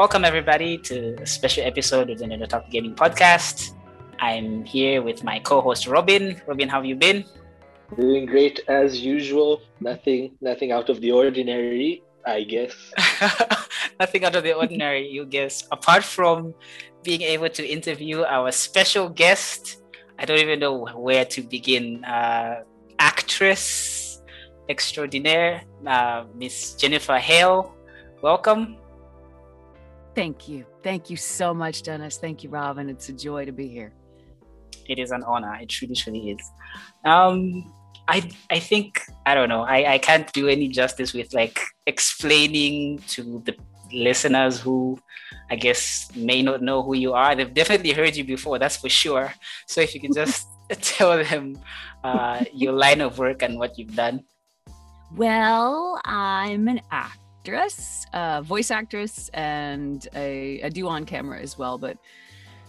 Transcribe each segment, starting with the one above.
Welcome, everybody, to a special episode of the Nerd Talk Gaming Podcast. I'm here with my co host, Robin. Robin, how have you been? Doing great as usual. Nothing, nothing out of the ordinary, I guess. nothing out of the ordinary, you guess. Apart from being able to interview our special guest, I don't even know where to begin. Uh, actress extraordinaire, uh, Miss Jennifer Hale. Welcome. Thank you. Thank you so much, Dennis. Thank you, Robin. It's a joy to be here. It is an honor. It truly, truly is. Um, I I think I don't know. I, I can't do any justice with like explaining to the listeners who I guess may not know who you are. They've definitely heard you before, that's for sure. So if you can just tell them uh, your line of work and what you've done. Well, I'm an actress, a voice actress, and a, do on camera as well. But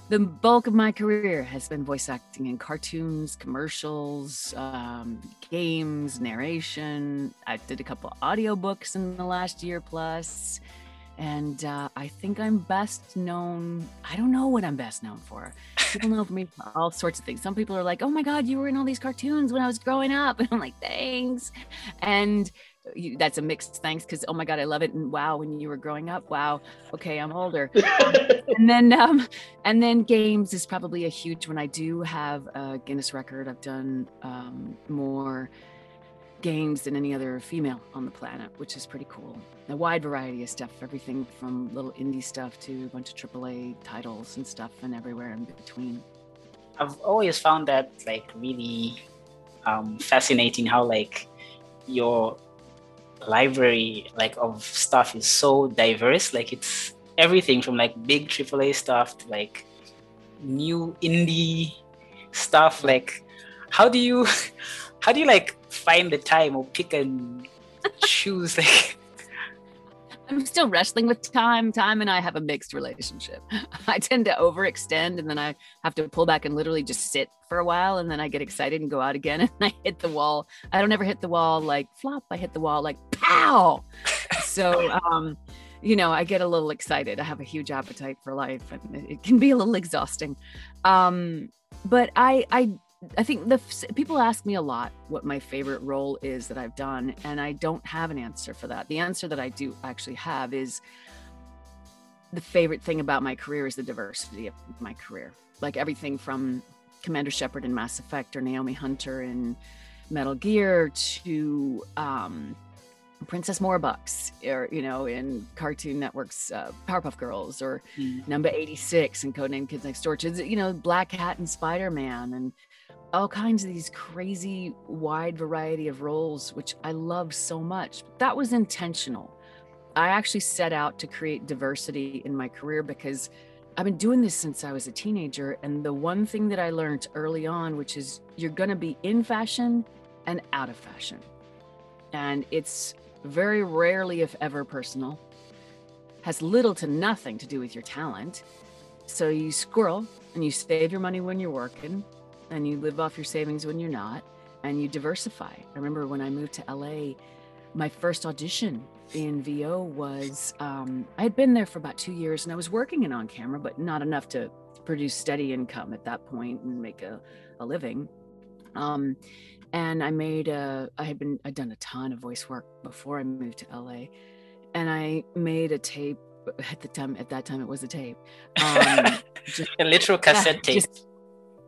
the bulk of my career has been voice acting in cartoons, commercials, um, games, narration. I did a couple audiobooks in the last year plus. And uh, I think I'm best known. I don't know what I'm best known for. People know me for all sorts of things. Some people are like, "Oh my God, you were in all these cartoons when I was growing up," and I'm like, "Thanks." And you, that's a mixed thanks because oh my god, I love it. And wow, when you were growing up, wow, okay, I'm older. and then um, and then games is probably a huge one. I do have a Guinness record. I've done um, more games than any other female on the planet, which is pretty cool. A wide variety of stuff, everything from little indie stuff to a bunch of AAA titles and stuff, and everywhere in between. I've always found that like really um, fascinating how like your library like of stuff is so diverse. Like it's everything from like big AAA stuff to like new indie stuff. Like how do you how do you like find the time or pick and choose like I'm still wrestling with time. Time and I have a mixed relationship. I tend to overextend and then I have to pull back and literally just sit for a while and then I get excited and go out again and I hit the wall. I don't ever hit the wall like flop. I hit the wall like pow. so um you know, I get a little excited. I have a huge appetite for life and it can be a little exhausting. Um but I I I think the people ask me a lot what my favorite role is that I've done, and I don't have an answer for that. The answer that I do actually have is the favorite thing about my career is the diversity of my career. Like everything from Commander Shepard in Mass Effect or Naomi Hunter in Metal Gear to um, Princess Morbucks, or you know, in Cartoon Network's uh, Powerpuff Girls, or mm. Number Eighty Six and Codename Kids Next Door, to you know, Black Cat and Spider Man, and all kinds of these crazy wide variety of roles which i love so much that was intentional. I actually set out to create diversity in my career because i've been doing this since i was a teenager and the one thing that i learned early on which is you're going to be in fashion and out of fashion. And it's very rarely if ever personal has little to nothing to do with your talent. So you squirrel and you save your money when you're working and you live off your savings when you're not and you diversify. I remember when I moved to LA, my first audition in VO was um, I had been there for about two years and I was working in on camera, but not enough to produce steady income at that point and make a, a living. Um, and I made a, I had been, I'd done a ton of voice work before I moved to LA. And I made a tape at the time, at that time it was a tape. Um, just, a literal cassette yeah, tape. Just,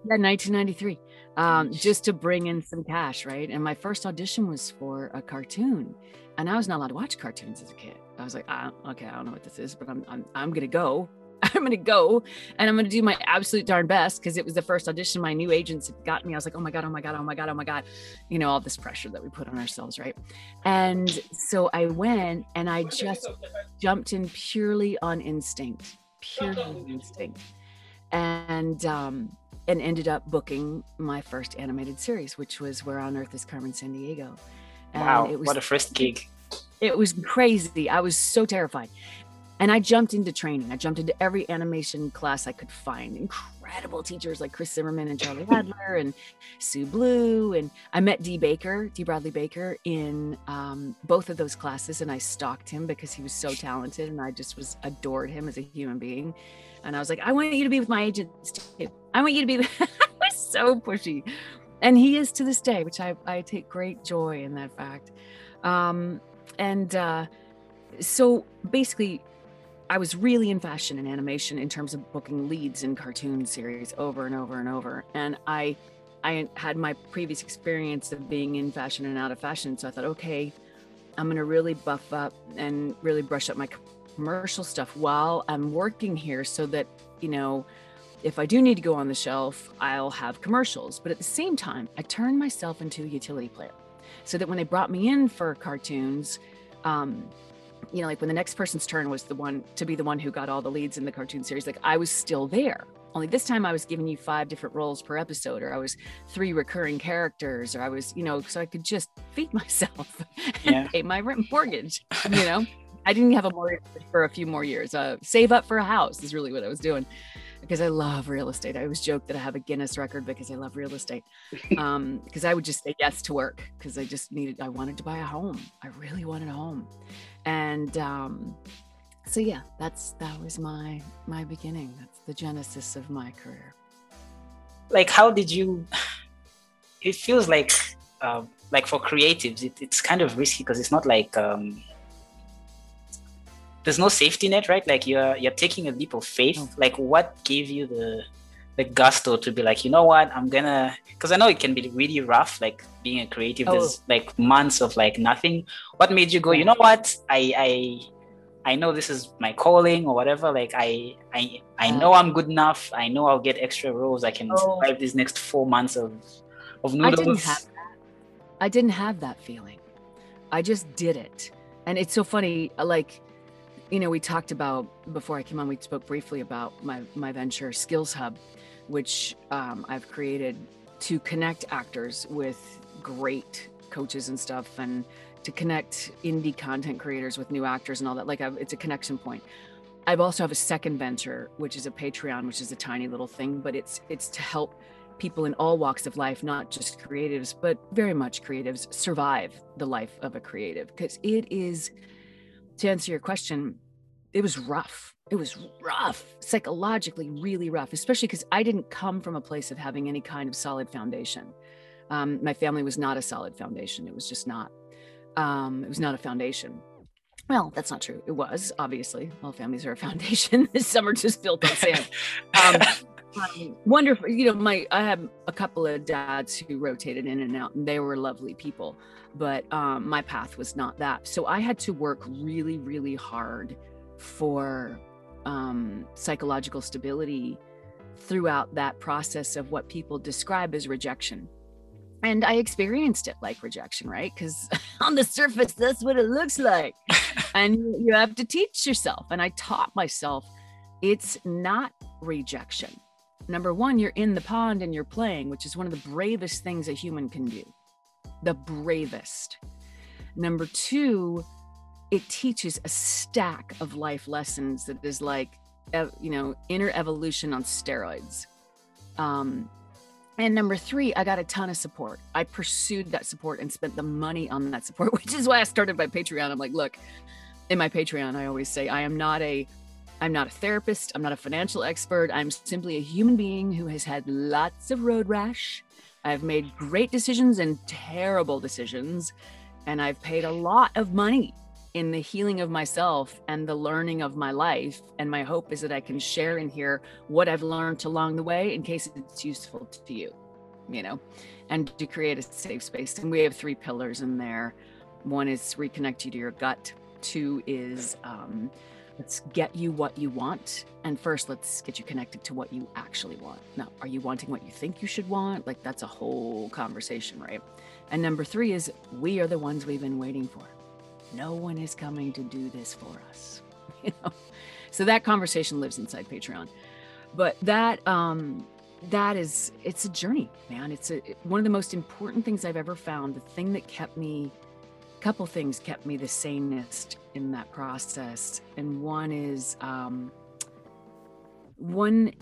yeah, 1993. Um, just to bring in some cash, right? And my first audition was for a cartoon, and I was not allowed to watch cartoons as a kid. I was like, ah, okay, I don't know what this is, but I'm I'm I'm gonna go. I'm gonna go, and I'm gonna do my absolute darn best because it was the first audition my new agents had got me. I was like, oh my god, oh my god, oh my god, oh my god, you know, all this pressure that we put on ourselves, right? And so I went, and I just jumped in purely on instinct, purely on instinct, and um and ended up booking my first animated series, which was Where on Earth is Carmen Sandiego. And wow, it was, what a first gig. It was crazy. I was so terrified. And I jumped into training. I jumped into every animation class I could find. Incredible teachers like Chris Zimmerman and Charlie Adler and Sue Blu. And I met Dee Baker, Dee Bradley Baker, in um, both of those classes. And I stalked him because he was so talented. And I just was adored him as a human being. And I was like, I want you to be with my agents too. I want you to be. I was so pushy. And he is to this day, which I, I take great joy in that fact. Um, and uh, so basically, I was really in fashion and animation in terms of booking leads in cartoon series over and over and over. And I I had my previous experience of being in fashion and out of fashion. So I thought, okay, I'm going to really buff up and really brush up my commercial stuff while I'm working here so that, you know, if I do need to go on the shelf, I'll have commercials. But at the same time, I turned myself into a utility player so that when they brought me in for cartoons, um, you know, like when the next person's turn was the one to be the one who got all the leads in the cartoon series, like I was still there. Only this time I was giving you five different roles per episode, or I was three recurring characters, or I was, you know, so I could just feed myself and yeah. pay my rent mortgage, you know. I didn't have a mortgage for a few more years. Uh, save up for a house is really what I was doing because I love real estate. I always joke that I have a Guinness record because I love real estate. Um, because I would just say yes to work because I just needed, I wanted to buy a home. I really wanted a home. And um, so yeah, that's that was my my beginning. That's the genesis of my career. Like how did you it feels like uh, like for creatives it, it's kind of risky because it's not like um there's no safety net, right? Like you're you're taking a leap of faith. Oh. Like what gave you the the gusto to be like, you know what, I'm gonna because I know it can be really rough, like being a creative. Oh. There's like months of like nothing. What made you go, you know what? I I I know this is my calling or whatever. Like I I I know I'm good enough. I know I'll get extra roles. I can oh. survive these next four months of of noodles. I didn't have that. I didn't have that feeling. I just did it. And it's so funny, like you know, we talked about before I came on, we spoke briefly about my, my venture Skills Hub, which um, I've created to connect actors with great coaches and stuff and to connect indie content creators with new actors and all that. Like I've, it's a connection point. I've also have a second venture, which is a Patreon, which is a tiny little thing, but it's it's to help people in all walks of life, not just creatives, but very much creatives, survive the life of a creative. Because it is, to answer your question, it was rough. It was rough, psychologically, really rough, especially because I didn't come from a place of having any kind of solid foundation. Um, my family was not a solid foundation. It was just not. Um, it was not a foundation. Well, that's not true. It was obviously. All families are a foundation. Some are just built on sand. Um, um, wonderful. You know, my I have a couple of dads who rotated in and out, and they were lovely people. But um, my path was not that. So I had to work really, really hard for um, psychological stability throughout that process of what people describe as rejection. And I experienced it like rejection, right? Because on the surface, that's what it looks like. and you have to teach yourself. And I taught myself it's not rejection. Number one, you're in the pond and you're playing, which is one of the bravest things a human can do. The bravest. Number two, it teaches a stack of life lessons that is like you know inner evolution on steroids. Um and number three i got a ton of support. I pursued that support and spent the money on that support which is why i started my patreon. I'm like look in my patreon i always say i am not a i'm not a therapist. I'm not a financial expert. I'm simply a human being who has had lots of road rash. I've made great decisions and terrible decisions and i've paid a lot of money in the healing of myself and the learning of my life. And my hope is that I can share in here what I've learned along the way in case it's useful to you, you know, and to create a safe space. And we have three pillars in there. One is reconnect you to your gut. Two is um, let's get you what you want. And first, let's get you connected to what you actually want. Now, are you wanting what you think you should want? Like, that's a whole conversation, right? And number three is we are the ones we've been waiting for no one is coming to do this for us you know? So that conversation lives inside patreon. But that um that is it's a journey man. It's a one of the most important things i've ever found the thing that kept me couple things kept me the sanest in that process, and one is um, one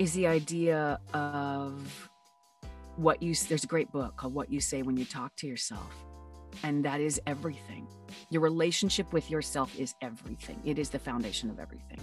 is the idea of what you. There's a great book called "What You Say When You Talk to Yourself," and that is everything. Your relationship with yourself is everything. It is the foundation of everything.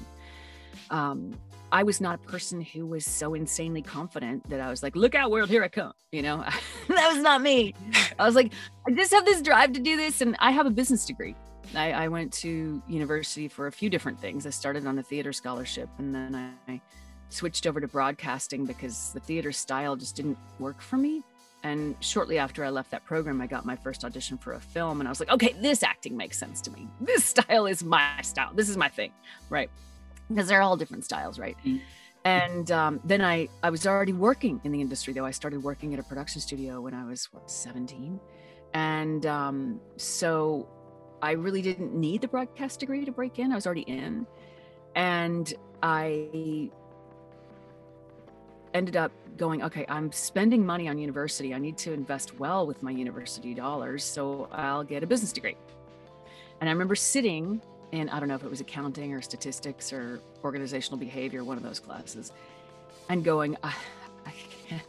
Um, I was not a person who was so insanely confident that I was like, look out, world, here I come. You know, that was not me. I was like, I just have this drive to do this. And I have a business degree. I, I went to university for a few different things. I started on a theater scholarship and then I switched over to broadcasting because the theater style just didn't work for me. And shortly after I left that program, I got my first audition for a film. And I was like, okay, this acting makes sense to me. This style is my style. This is my thing. Right because they're all different styles, right? Mm-hmm. And um, then I I was already working in the industry though. I started working at a production studio when I was what 17, and um, so I really didn't need the broadcast degree to break in. I was already in, and I ended up going okay i'm spending money on university i need to invest well with my university dollars so i'll get a business degree and i remember sitting in I don't know if it was accounting or statistics or organizational behavior, one of those classes, and going, I, I can't,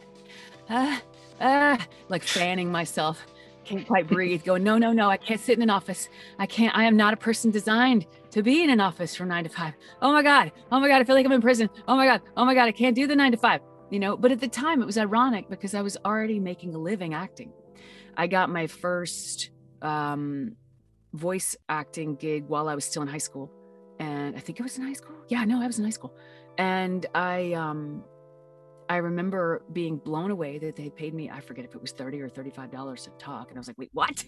ah, ah, like fanning myself, can't quite breathe, going, no, no, no, I can't sit in an office. I can't, I am not a person designed to be in an office from nine to five. Oh my God. Oh my God. I feel like I'm in prison. Oh my God. Oh my God. I can't do the nine to five, you know? But at the time it was ironic because I was already making a living acting. I got my first, um, voice acting gig while I was still in high school. And I think I was in high school. Yeah, no, I was in high school. And I um I remember being blown away that they paid me, I forget if it was 30 or $35 to talk. And I was like, wait, what?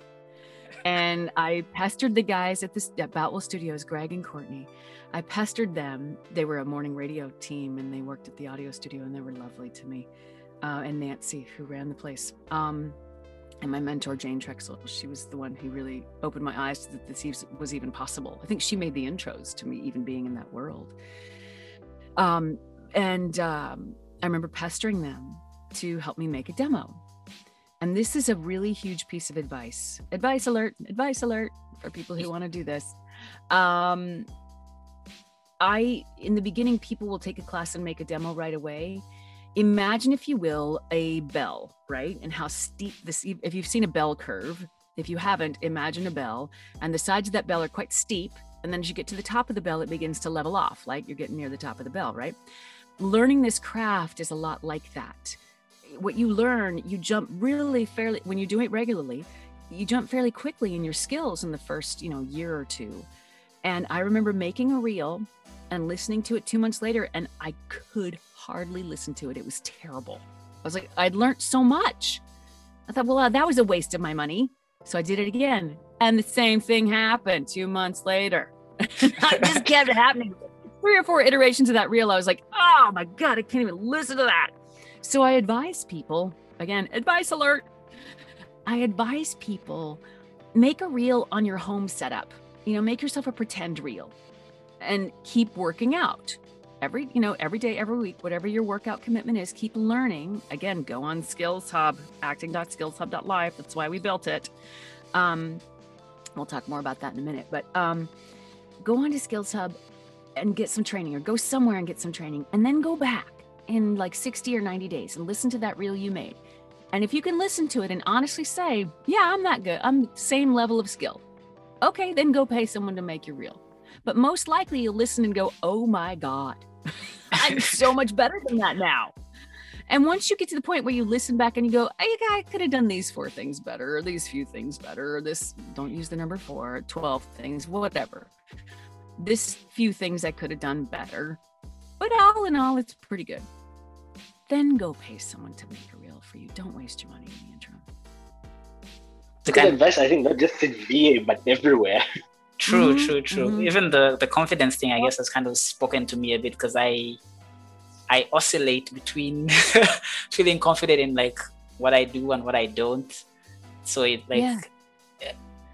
And I pestered the guys at the at Boutwell Studios, Greg and Courtney. I pestered them. They were a morning radio team and they worked at the audio studio and they were lovely to me. Uh, and Nancy, who ran the place. Um, and my mentor Jane Trexel, she was the one who really opened my eyes to that this was even possible. I think she made the intros to me even being in that world. Um, and um, I remember pestering them to help me make a demo. And this is a really huge piece of advice. Advice alert, advice alert for people who want to do this. Um, I, in the beginning, people will take a class and make a demo right away. Imagine if you will a bell right? And how steep this if you've seen a bell curve if you haven't imagine a bell. And the sides of that bell are quite steep and then as you get to the top of the bell it begins to level off like you're getting near the top of the bell right? Learning this craft is a lot like that what you learn you jump really fairly when you do it regularly you jump fairly quickly in your skills in the first you know year or two and i remember making a reel and listening to it two months later and i could hardly listen to it. It was terrible. I was like, I'd learned so much. I thought, well, uh, that was a waste of my money. So I did it again. And the same thing happened two months later. it just kept happening. Three or four iterations of that reel, I was like, oh my God, I can't even listen to that. So I advise people again, advice alert. I advise people make a reel on your home setup. You know, make yourself a pretend reel and keep working out every you know every day every week whatever your workout commitment is keep learning again go on skills hub acting.skillshub.live that's why we built it um we'll talk more about that in a minute but um go on to skills hub and get some training or go somewhere and get some training and then go back in like 60 or 90 days and listen to that reel you made and if you can listen to it and honestly say yeah i'm that good i'm same level of skill okay then go pay someone to make your reel but most likely you'll listen and go, oh my God, I'm so much better than that now. And once you get to the point where you listen back and you go, oh, hey, I could have done these four things better, or these few things better, or this, don't use the number four, 12 things, whatever. This few things I could have done better. But all in all, it's pretty good. Then go pay someone to make a reel for you. Don't waste your money in the interim. Good advice, I think, not just in VA, but everywhere. True, mm-hmm. true, true. Mm-hmm. Even the the confidence thing, I guess, has kind of spoken to me a bit because I I oscillate between feeling confident in like what I do and what I don't. So it like, yeah.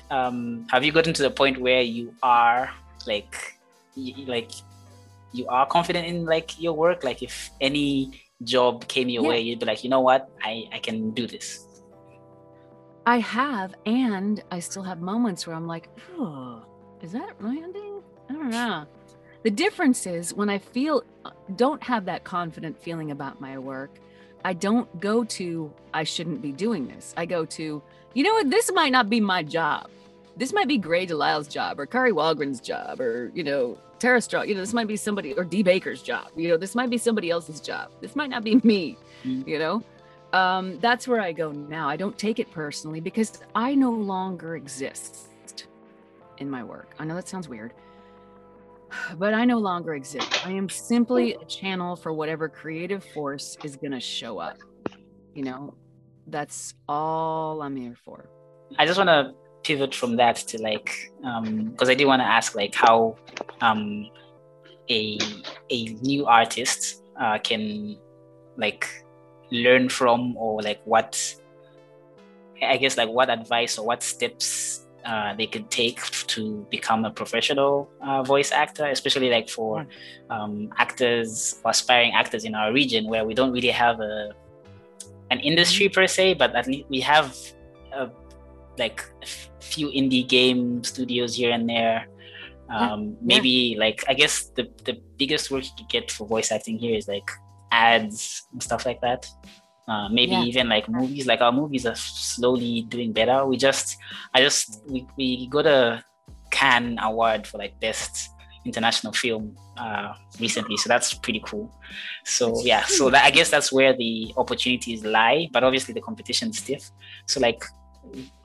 um, have you gotten to the point where you are like, y- like, you are confident in like your work? Like, if any job came your yeah. way, you'd be like, you know what, I I can do this. I have, and I still have moments where I'm like, oh, is that landing? I don't know. The difference is when I feel don't have that confident feeling about my work, I don't go to I shouldn't be doing this. I go to, you know what, this might not be my job. This might be Grey DeLisle's job or Kari Wahlgren's job or, you know, Tara Strong, you know, this might be somebody or Dee Baker's job. You know, this might be somebody else's job. This might not be me, mm. you know? Um, that's where I go now. I don't take it personally because I no longer exist in my work. I know that sounds weird, but I no longer exist. I am simply a channel for whatever creative force is going to show up. You know, that's all I'm here for. I just want to pivot from that to like, because um, I did want to ask like how um, a a new artist uh, can like learn from or like what I guess like what advice or what steps uh, they could take to become a professional uh, voice actor, especially like for um, actors or aspiring actors in our region where we don't really have a an industry per se, but at least we have like a few indie game studios here and there. Um, yeah. Maybe yeah. like I guess the the biggest work you could get for voice acting here is like ads and stuff like that. Uh, maybe yeah. even like movies, like our movies are slowly doing better. We just, I just, we, we got a Cannes award for like best international film uh, recently, so that's pretty cool. So yeah, so that, I guess that's where the opportunities lie, but obviously the competition is stiff. So like,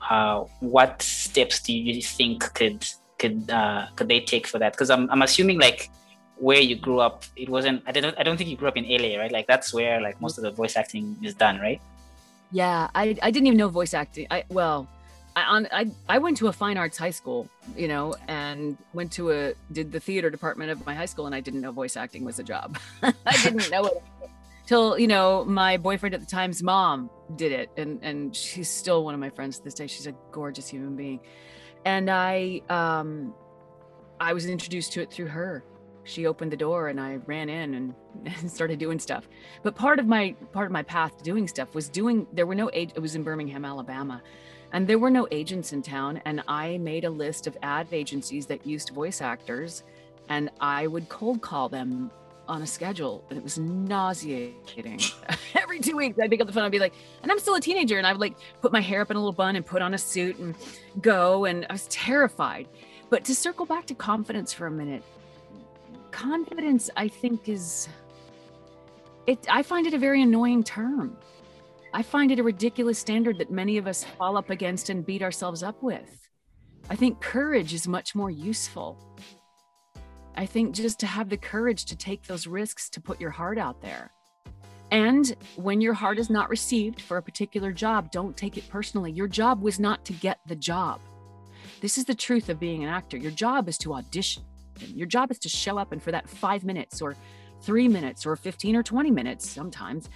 uh, what steps do you think could could uh, could they take for that? Because I'm I'm assuming like where you grew up it wasn't i don't i don't think you grew up in la right like that's where like most of the voice acting is done right yeah i i didn't even know voice acting i well I, on, I I went to a fine arts high school, you know, and went to a did the theater department of my high school, and I didn't know voice acting was a job. I didn't know it till you know my boyfriend at the time's mom did it, and and she's still one of my friends to this day. She's a gorgeous human being, and I um I was introduced to it through her, she opened the door and I ran in and, and, started doing stuff. But part of my part of my path to doing stuff was doing there were no age it was in Birmingham, Alabama. And there were no agents in town and I made a list of ad agencies that used voice actors and I would cold call them on a schedule and it was nauseating. Every 2 weeks I'd pick up the phone and be like, and I'm still a teenager and I would like put my hair up in a little bun and put on a suit and go and I was terrified. But to circle back to confidence for a minute, confidence i think is it i find it a very annoying term i find it a ridiculous standard that many of us fall up against and beat ourselves up with i think courage is much more useful i think just to have the courage to take those risks to put your heart out there. And when your heart is not received for a particular job don't take it personally. Your job was not to get the job. This is the truth of being an actor. Your job is to audition. Your job is to show up and for that five minutes or three minutes or 15 or 20 minutes sometimes,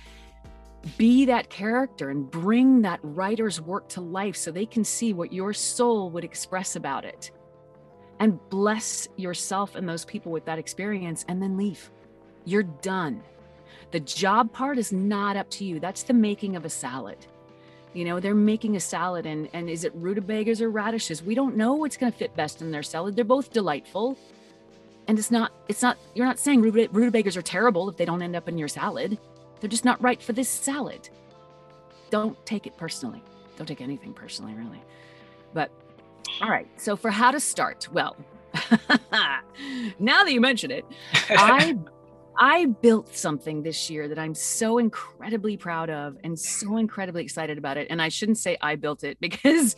be that character and bring that writer's work to life so they can see what your soul would express about it. And bless yourself and those people with that experience and then leave. You're done. The job part is not up to you. That's the making of a salad. You know, they're making a salad and and is it rutabagas or radishes? We don't know what's going to fit best in their salad. They're both delightful and it's not it's not you're not saying rutabagas are terrible if they don't end up in your salad they're just not right for this salad don't take it personally don't take anything personally really but all right so for how to start well now that you mention it i i built something this year that i'm so incredibly proud of and so incredibly excited about it and i shouldn't say i built it because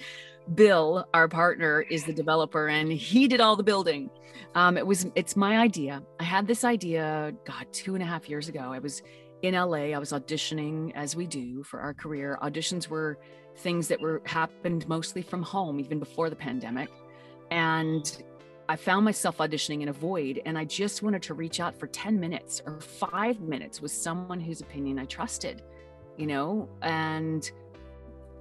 Bill, our partner, is the developer, and he did all the building. Um, it was it's my idea. I had this idea, God, two and a half years ago. I was in LA. I was auditioning as we do for our career. Auditions were things that were happened mostly from home, even before the pandemic, and I found myself auditioning in a void, and I just wanted to reach out for ten minutes or five minutes with someone whose opinion I trusted, you know, and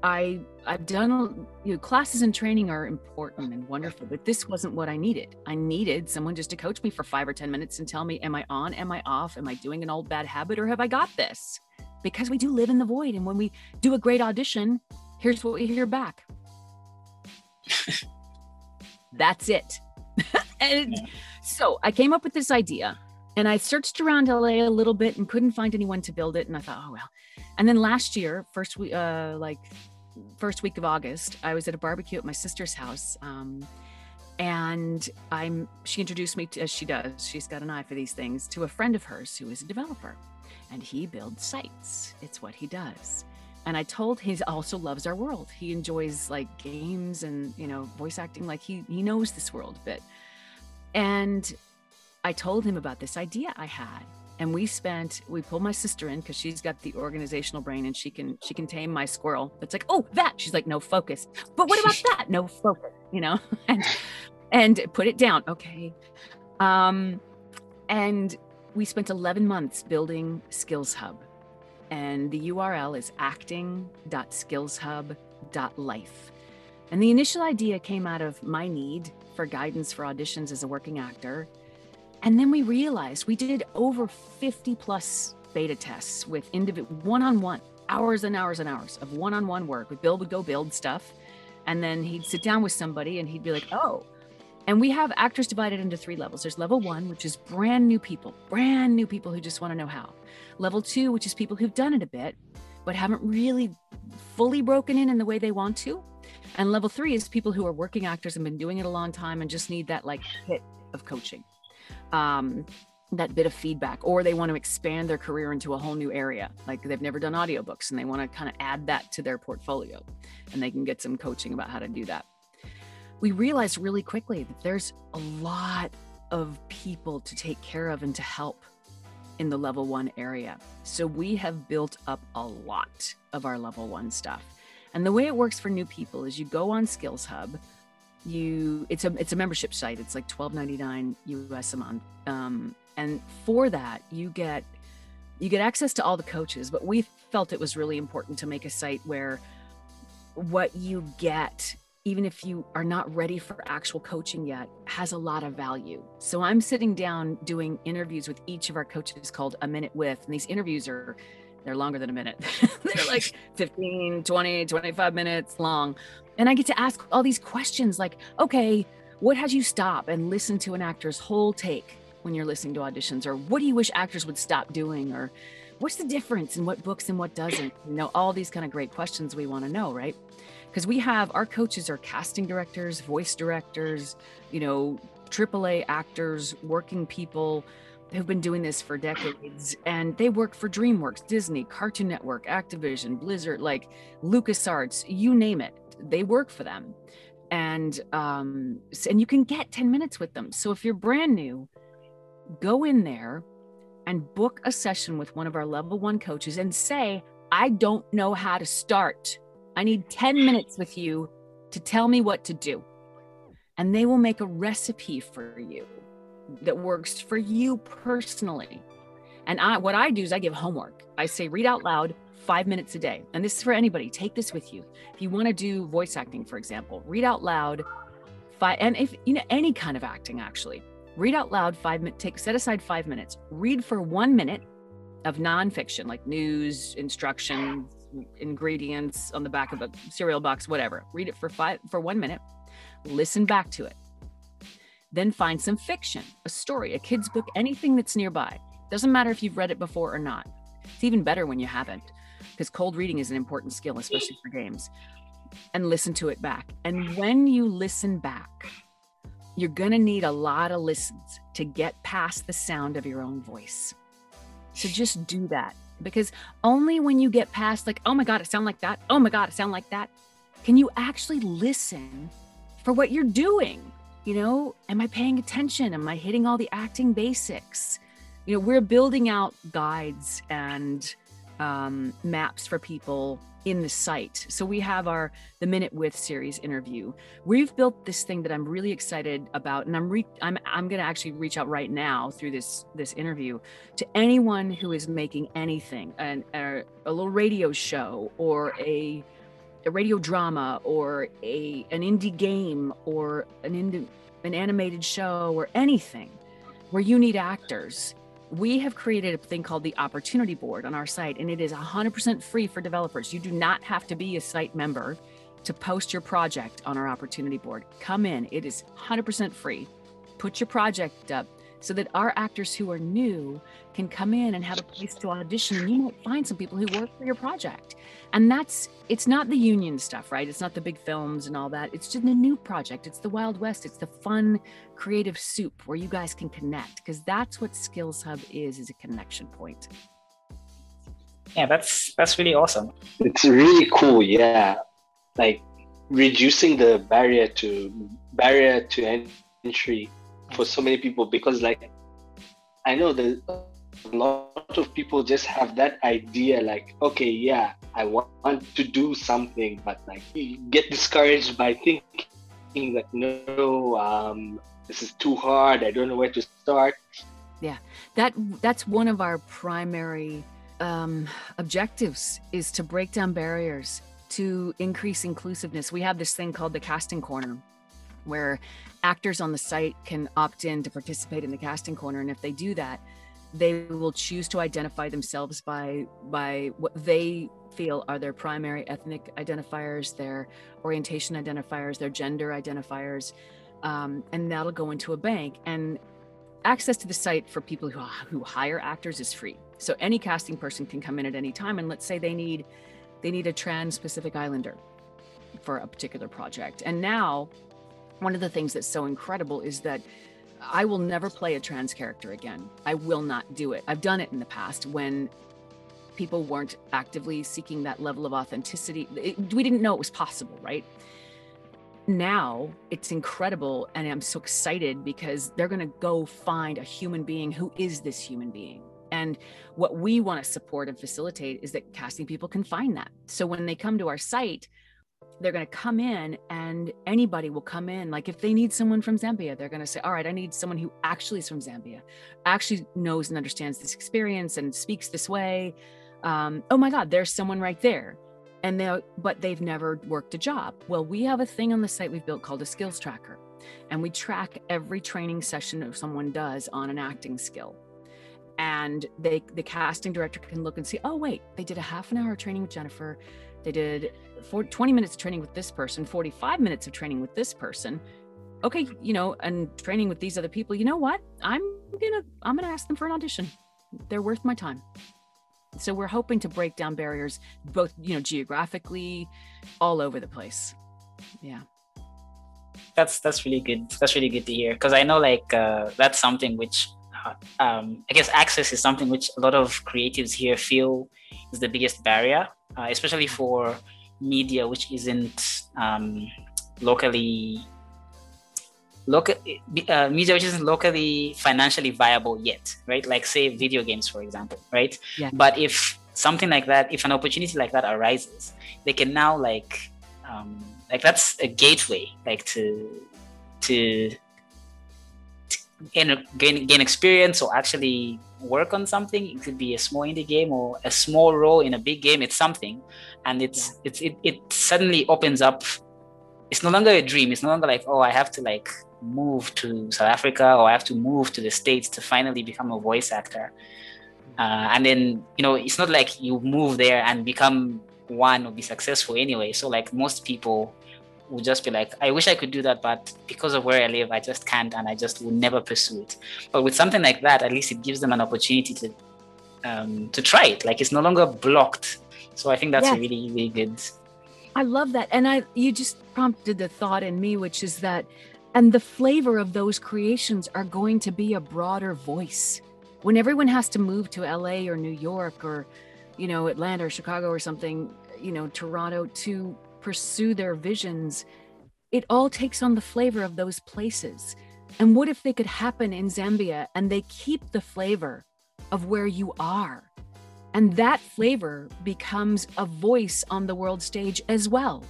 I I've done you know classes and training are important and wonderful, but this wasn't what I needed. I needed someone just to coach me for 5 or 10 minutes and tell me am I on, am I off, am I doing an old bad habit or have I got this? Because we do live in the void and when we do a great audition, Here's what we hear back. That's it. and Yeah. so I came up with this idea and I searched around LA a little bit and couldn't find anyone to build it. And I thought, oh well. And then last year, first week, uh, like first week of August, I was at a barbecue at my sister's house. Um, and I'm she introduced me to, as she does, she's got an eye for these things, to a friend of hers who is a developer. And he builds sites. It's what he does. And I told he also loves our world. He enjoys like games and you know voice acting. Like he he knows this world a bit. And I told him about this idea I had. And we spent, we pulled my sister in because she's got the organizational brain and she can she can tame my squirrel. It's like, oh, that. She's like, no focus. But what about that? No focus, you know? And and put it down. Okay. Um, and we spent 11 months building Skills Hub. And the URL is acting.skillshub.life. And the initial idea came out of my need for guidance for auditions as a working actor. And then we realized we did over 50 plus beta tests with individual one on one, hours and hours and hours of one on one work. Bill would go build stuff. And then he'd sit down with somebody and he'd be like, oh, and we have actors divided into three levels. There's level one, which is brand new people, brand new people who just want to know how. Level two, which is people who've done it a bit, but haven't really fully broken in in the way they want to. And level three is people who are working actors and been doing it a long time and just need that like hit of coaching, um, that bit of feedback, or they want to expand their career into a whole new area. Like they've never done audiobooks and they want to kind of add that to their portfolio and they can get some coaching about how to do that we realized really quickly that there's a lot of people to take care of and to help in the level one area. So we have built up a lot of our level one stuff. And the way it works for new people is you go on Skills Hub, you it's a it's a membership site. It's like twelve ninety nine US a month. Um, and for that, you get you get access to all the coaches. But we felt it was really important to make a site where what you get even if you are not ready for actual coaching yet, has a lot of value. So I'm sitting down doing interviews with each of our coaches called A Minute With. And these interviews are, they're longer than a minute. they're like 15, 20, 25 minutes long. And I get to ask all these questions like, okay, what has you stop and listen to an actor's whole take when you're listening to auditions? Or what do you wish actors would stop doing? Or what's the difference in what books and what doesn't? You know, all these kind of great questions we want to know, right? Because we have our coaches are casting directors, voice directors, you know, AAA actors, working people who've been doing this for decades and they work for DreamWorks, Disney, Cartoon Network, Activision, Blizzard, like LucasArts, you name it. They work for them. And um and you can get 10 minutes with them. So if you're brand new, go in there and book a session with one of our level 1 coaches and say, "I don't know how to start." I need 10 minutes with you to tell me what to do. And they will make a recipe for you that works for you personally. And I, what I do is I give homework. I say, read out loud five minutes a day. And this is for anybody. Take this with you. If you want to do voice acting, for example, read out loud five, and if you know any kind of acting, actually, read out loud five minutes, take set aside five minutes, read for one minute of nonfiction like news, instructions, ingredients on the back of a cereal box, whatever. Read it for five for one minute, listen back to it. Then find some fiction, a story, a kid's book, anything that's nearby. Doesn't matter if you've read it before or not. It's even better when you haven't, because cold reading is an important skill, especially for games. And listen to it back. And when you listen back, you're going to need a lot of listens to get past the sound of your own voice. So just do that because only when you get past like oh my god it sound like that. Oh my god it sound like that can you actually listen for what you're doing you know? Am i paying attention? Am i hitting all the acting basics? You know we're building out guides and um, maps for people in the site. So we have our the Minute with series interview. We've built this thing that I'm really excited about, and I'm re- I'm I'm going to actually reach out right now through this this interview to anyone who is making anything, an, a, a little radio show or a a radio drama or a an indie game or an indie, an animated show or anything where you need actors we have created a thing called the opportunity board on our site, and it is 100% free for developers. You do not have to be a site member to post your project on our opportunity board. Come in, it is 100% free. Put your project up so that our actors who are new can come in and have a place to audition and you might find some people who work for your project. And that's it's not the union stuff right? It's not the big films and all that. It's just the new project. It's the wild west. It's the fun creative soup where you guys can connect because that's what skills hub is is a connection point. Yeah that's that's really awesome. It's really cool yeah. Like reducing the barrier to barrier to entry for so many people because like i know that a lot of people just have that idea like okay yeah i want to do something but like you get discouraged by thinking that no um, this is too hard i don't know where to start. Yeah that that's one of our primary um, objectives is to break down barriers to increase inclusiveness. We have this thing called the casting corner where actors on the site can opt in to participate in the casting corner. And if they do that they will choose to identify themselves by by what they feel are their primary ethnic identifiers their orientation identifiers their gender identifiers um, and that'll go into a bank. And access to the site for people who, who hire actors is free. So any casting person can come in at any time. And let's say they need they need a trans pacific islander for a particular project. And now one of the things that's so incredible is that I will never play a trans character again. I will not do it. I've done it in the past when people weren't actively seeking that level of authenticity. It, we didn't know it was possible, right? Now it's incredible. And I'm so excited because they're going to go find a human being who is this human being. And what we want to support and facilitate is that casting people can find that. So when they come to our site, they're going to come in and anybody will come in. Like if they need someone from zambia they're going to say all right i need someone who actually is from zambia actually knows and understands this experience and speaks this way. Um, oh my god there's someone right there. And they but they've never worked a job. Well we have a thing on the site we've built called a skills tracker and we track every training session someone does on an acting skill. And they the casting director can look and see oh wait they did a half an hour training with jennifer they did for 20 minutes of training with this person, 45 minutes of training with this person. Okay, you know, and training with these other people. You know what? I'm gonna I'm gonna ask them for an audition. They're worth my time. So we're hoping to break down barriers both, you know, geographically, all over the place. Yeah. That's that's really good. That's really good to hear because I know like uh, that's something which um, I guess access is something which a lot of creatives here feel is the biggest barrier, uh, especially for media which isn't um, locally local uh, media which isn't locally financially viable yet right like say video games for example right yeah. but if something like that if an opportunity like that arises they can now like um, like that's a gateway like to to, to gain, gain gain experience or actually work on something it could be a small indie game or a small role in a big game it's something. And it's yeah. it's it, it suddenly opens up. It's no longer a dream. It's no longer like oh i have to like move to south africa or i have to move to the states to finally become a voice actor. Uh, and then you know it's not like you move there and become one or be successful anyway. So like most people would just be like, I wish I could do that, but because of where I live, I just can't, and I just will never pursue it. But with something like that, at least it gives them an opportunity to um, to try it. Like it's no longer blocked. So I think that's yeah. really really good. I love that, and I you just prompted the thought in me, which is that, and the flavor of those creations are going to be a broader voice. When everyone has to move to LA or New York or, you know, Atlanta or Chicago or something, you know, Toronto to pursue their visions, it all takes on the flavor of those places. And what if they could happen in Zambia and they keep the flavor of where you are? And that flavor becomes a voice on the world stage as well.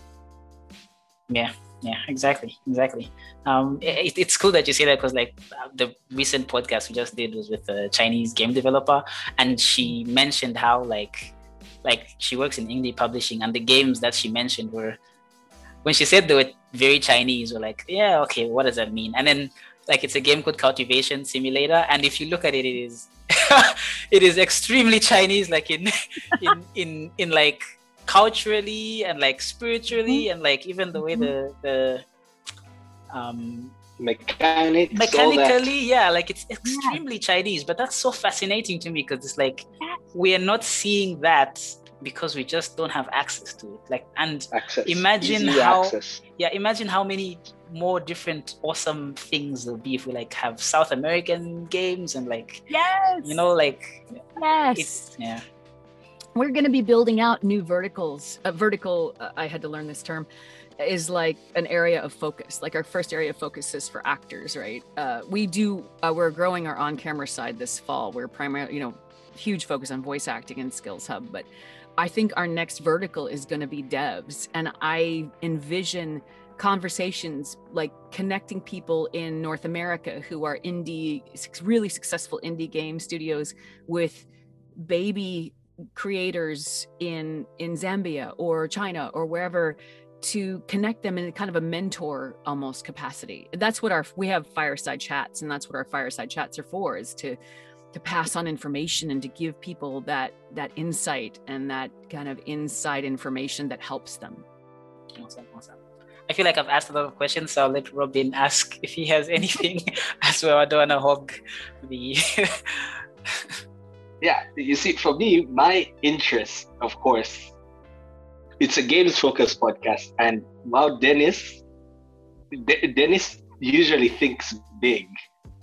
Yeah, yeah, exactly, exactly. Um, it, it's cool that you say that because like the recent podcast we just did was with a Chinese game developer, and she mentioned how like like she works in indie publishing and the games that she mentioned were when she said they were very chinese we're like yeah okay what does that mean? And then like it's a game called cultivation simulator and if you look at it it is it is extremely Chinese, like in in in in like culturally and like spiritually and like even the way the the um mechanics mechanically yeah like it's extremely yeah. chinese but that's so fascinating to me because it's like we are not seeing that because we just don't have access to it like and access. imagine Easy how access. yeah imagine how many more different awesome things there'll be if we like have south american games and like yes you know like yes yeah we're going to be building out new verticals uh, vertical uh, i had to learn this term is like an area of focus. Like our first area of focus is for actors right? Uh, we do uh, we're growing our on-camera side this fall. We're primarily you know huge focus on voice acting and skills hub but i think our next vertical is going to be devs. And i envision conversations like connecting people in north america who are indie really successful indie game studios with baby creators in in zambia or china or wherever to connect them in kind of a mentor almost capacity. That's what our we have fireside chats and that's what our fireside chats are for is to to pass on information and to give people that that insight and that kind of inside information that helps them. Awesome, awesome. I feel like I've asked a lot of questions, so I'll let Robin ask if he has anything as well. I don't want to hog the. yeah, you see, for me, my interest, of course, it's a games focused podcast. And wow, Dennis, De- Dennis usually thinks big.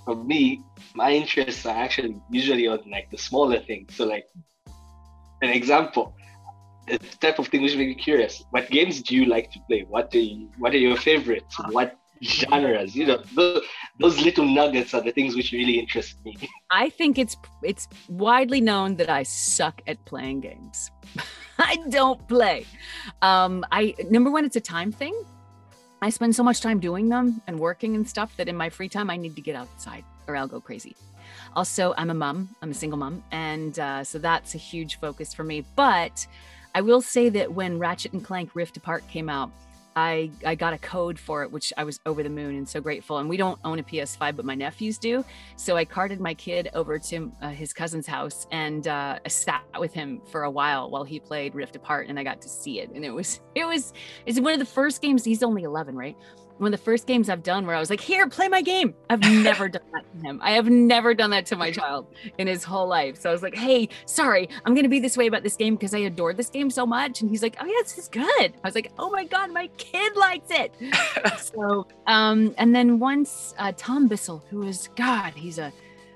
For me, my interests are actually usually on like the smaller things. So, like an example, the type of thing which make me curious. What games do you like to play? What do you, what are your favorites? What genres? You know, those, those little nuggets are the things which really interest me. I think it's it's widely known that I suck at playing games. I don't play. Um, I number one, it's a time thing. I spend so much time doing them and working and stuff that in my free time I need to get outside or I'll go crazy. Also, I'm a mom. I'm a single mom, and uh, so that's a huge focus for me. But I will say that when Ratchet and Clank Rift Apart came out, I, I got a code for it, which I was over the moon and so grateful. And we don't own a PS5, but my nephews do. So I carted my kid over to uh, his cousin's house and uh, I sat with him for a while while he played Rift Apart, and I got to see it. And it was it was it's one of the first games. He's only 11, right? One of the first games I've done where I was like, here, play my game. I've never done that to him. I have never done that to my child in his whole life. So I was like, hey, sorry, I'm going to be this way about this game because I adore this game so much. And he's like, oh, yeah, this is good. I was like, oh my God, my kid likes it. so, um, and then once uh, Tom Bissell, who is, God, he's a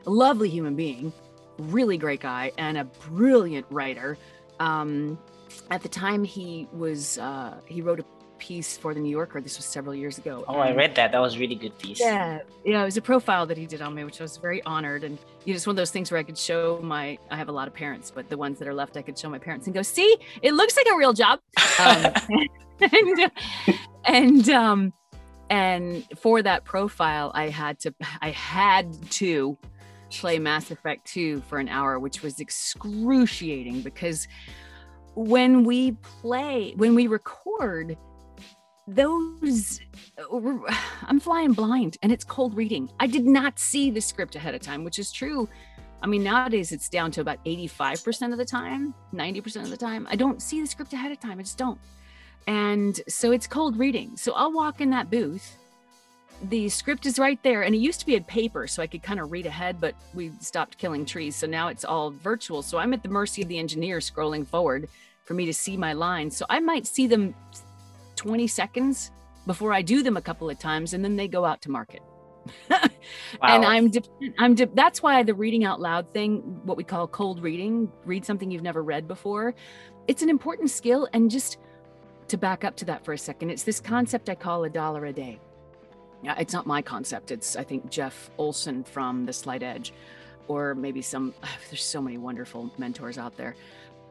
lovely human being, really great guy, and a brilliant writer. Um, at the time he was uh, he wrote a piece for the New Yorker. This was several years ago. Oh, I read that. That was really good piece. Yeah, yeah, it was a profile that he did on me, which I was very honored. And you know, it's one of those things where I could show my. I have a lot of parents, but the ones that are left, I could show my parents and go, "See, it looks like a real job." Um, and and um, and for that profile, I had to. I had to play Mass Effect 2 for an hour, which was excruciating because when we play, when we record, those uh, i'm flying blind and it's cold reading. I did not see the script ahead of time which is true. I mean nowadays it's down to about 85% of the time 90% of the time. I don't see the script ahead of time i just don't. And so it's cold reading. So i'll walk in that booth. The script is right there and it used to be a paper so i could kind of read ahead but we stopped killing trees. So now it's all virtual. So i'm at the mercy of the engineer scrolling forward for me to see my lines. So i might see them 20 seconds before I do them a couple of times and then they go out to market. wow. And I'm de- I'm de- that's why the reading out loud thing, what we call cold reading, read something you've never read before, it's an important skill and just to back up to that for a second, it's this concept I call a dollar a day. Yeah, it's not my concept. It's I think Jeff Olson from The Slight Edge or maybe some there's so many wonderful mentors out there.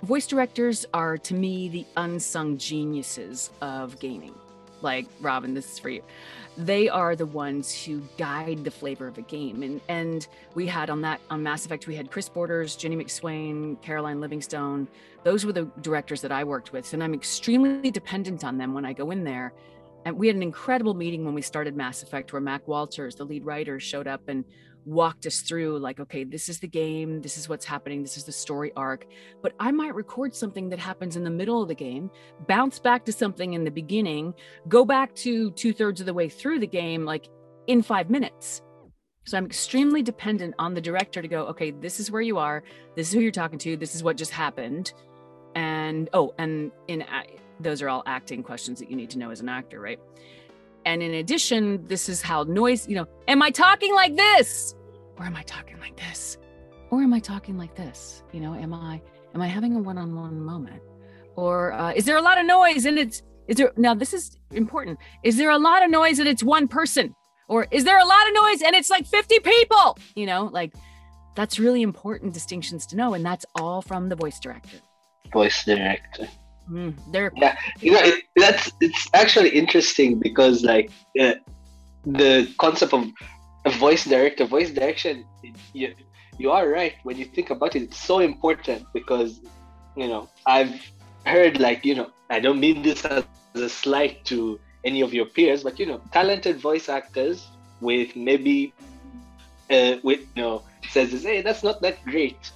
Voice directors are, to me, the unsung geniuses of gaming. Like, Robin, this is for you. They are the ones who guide the flavor of a game. And and we had on that on Mass Effect, we had Chris Borders, Ginny McSwain, Caroline Livingstone. Those were the directors that I worked with. And I'm extremely dependent on them when I go in there. And we had an incredible meeting when we started Mass Effect where Mac Walters, the lead writer, showed up and walked us through like okay this is the game this is what's happening this is the story arc but i might record something that happens in the middle of the game bounce back to something in the beginning go back to two-thirds of the way through the game like in five minutes. So i'm extremely dependent on the director to go okay this is where you are this is who you're talking to this is what just happened and oh and in those are all acting questions that you need to know as an actor right and in addition, this is how noise, you know, am I talking like this? Or am I talking like this? Or am I talking like this? You know, am I am I having a one-on-one moment? Or uh, is there a lot of noise and it's is there now this is important. Is there a lot of noise and it's one person? Or is there a lot of noise and it's like 50 people? You know, like that's really important distinctions to know. And that's all from the voice director. Voice director. Mm, they're yeah, you know, it, that's it's actually interesting because like uh, the concept of a voice director, voice direction, you you are right when you think about it. It's so important because you know I've heard like you know I don't mean this as a slight to any of your peers, but you know talented voice actors with maybe uh, with you know says hey that's not that great.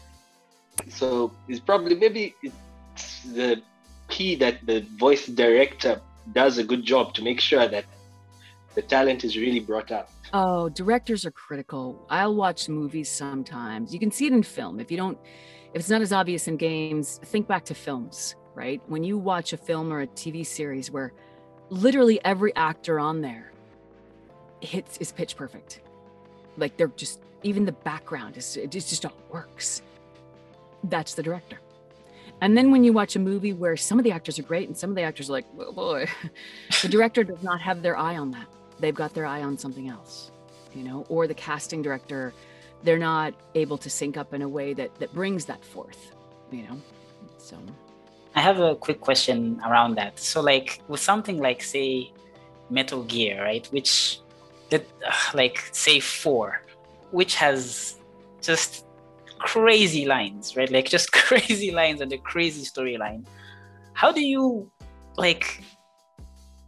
So it's probably maybe it's the key that the voice director does a good job to make sure that the talent is really brought out. Oh, directors are critical. I'll watch movies sometimes. You can see it in film. If you don't, if it's not as obvious in games, think back to films, right? When you watch a film or a TV series where literally every actor on there hits is pitch perfect. Like they're just even the background is it just all works. That's the director. And then when you watch a movie where some of the actors are great and some of the actors are like, oh boy, the director does not have their eye on that. They've got their eye on something else, you know, or the casting director, they're not able to sync up in a way that that brings that forth, you know. So I have a quick question around that. So like with something like say Metal Gear, right? Which that like say 4, which has just crazy lines, right? Like just crazy lines and a crazy storyline. How do you like?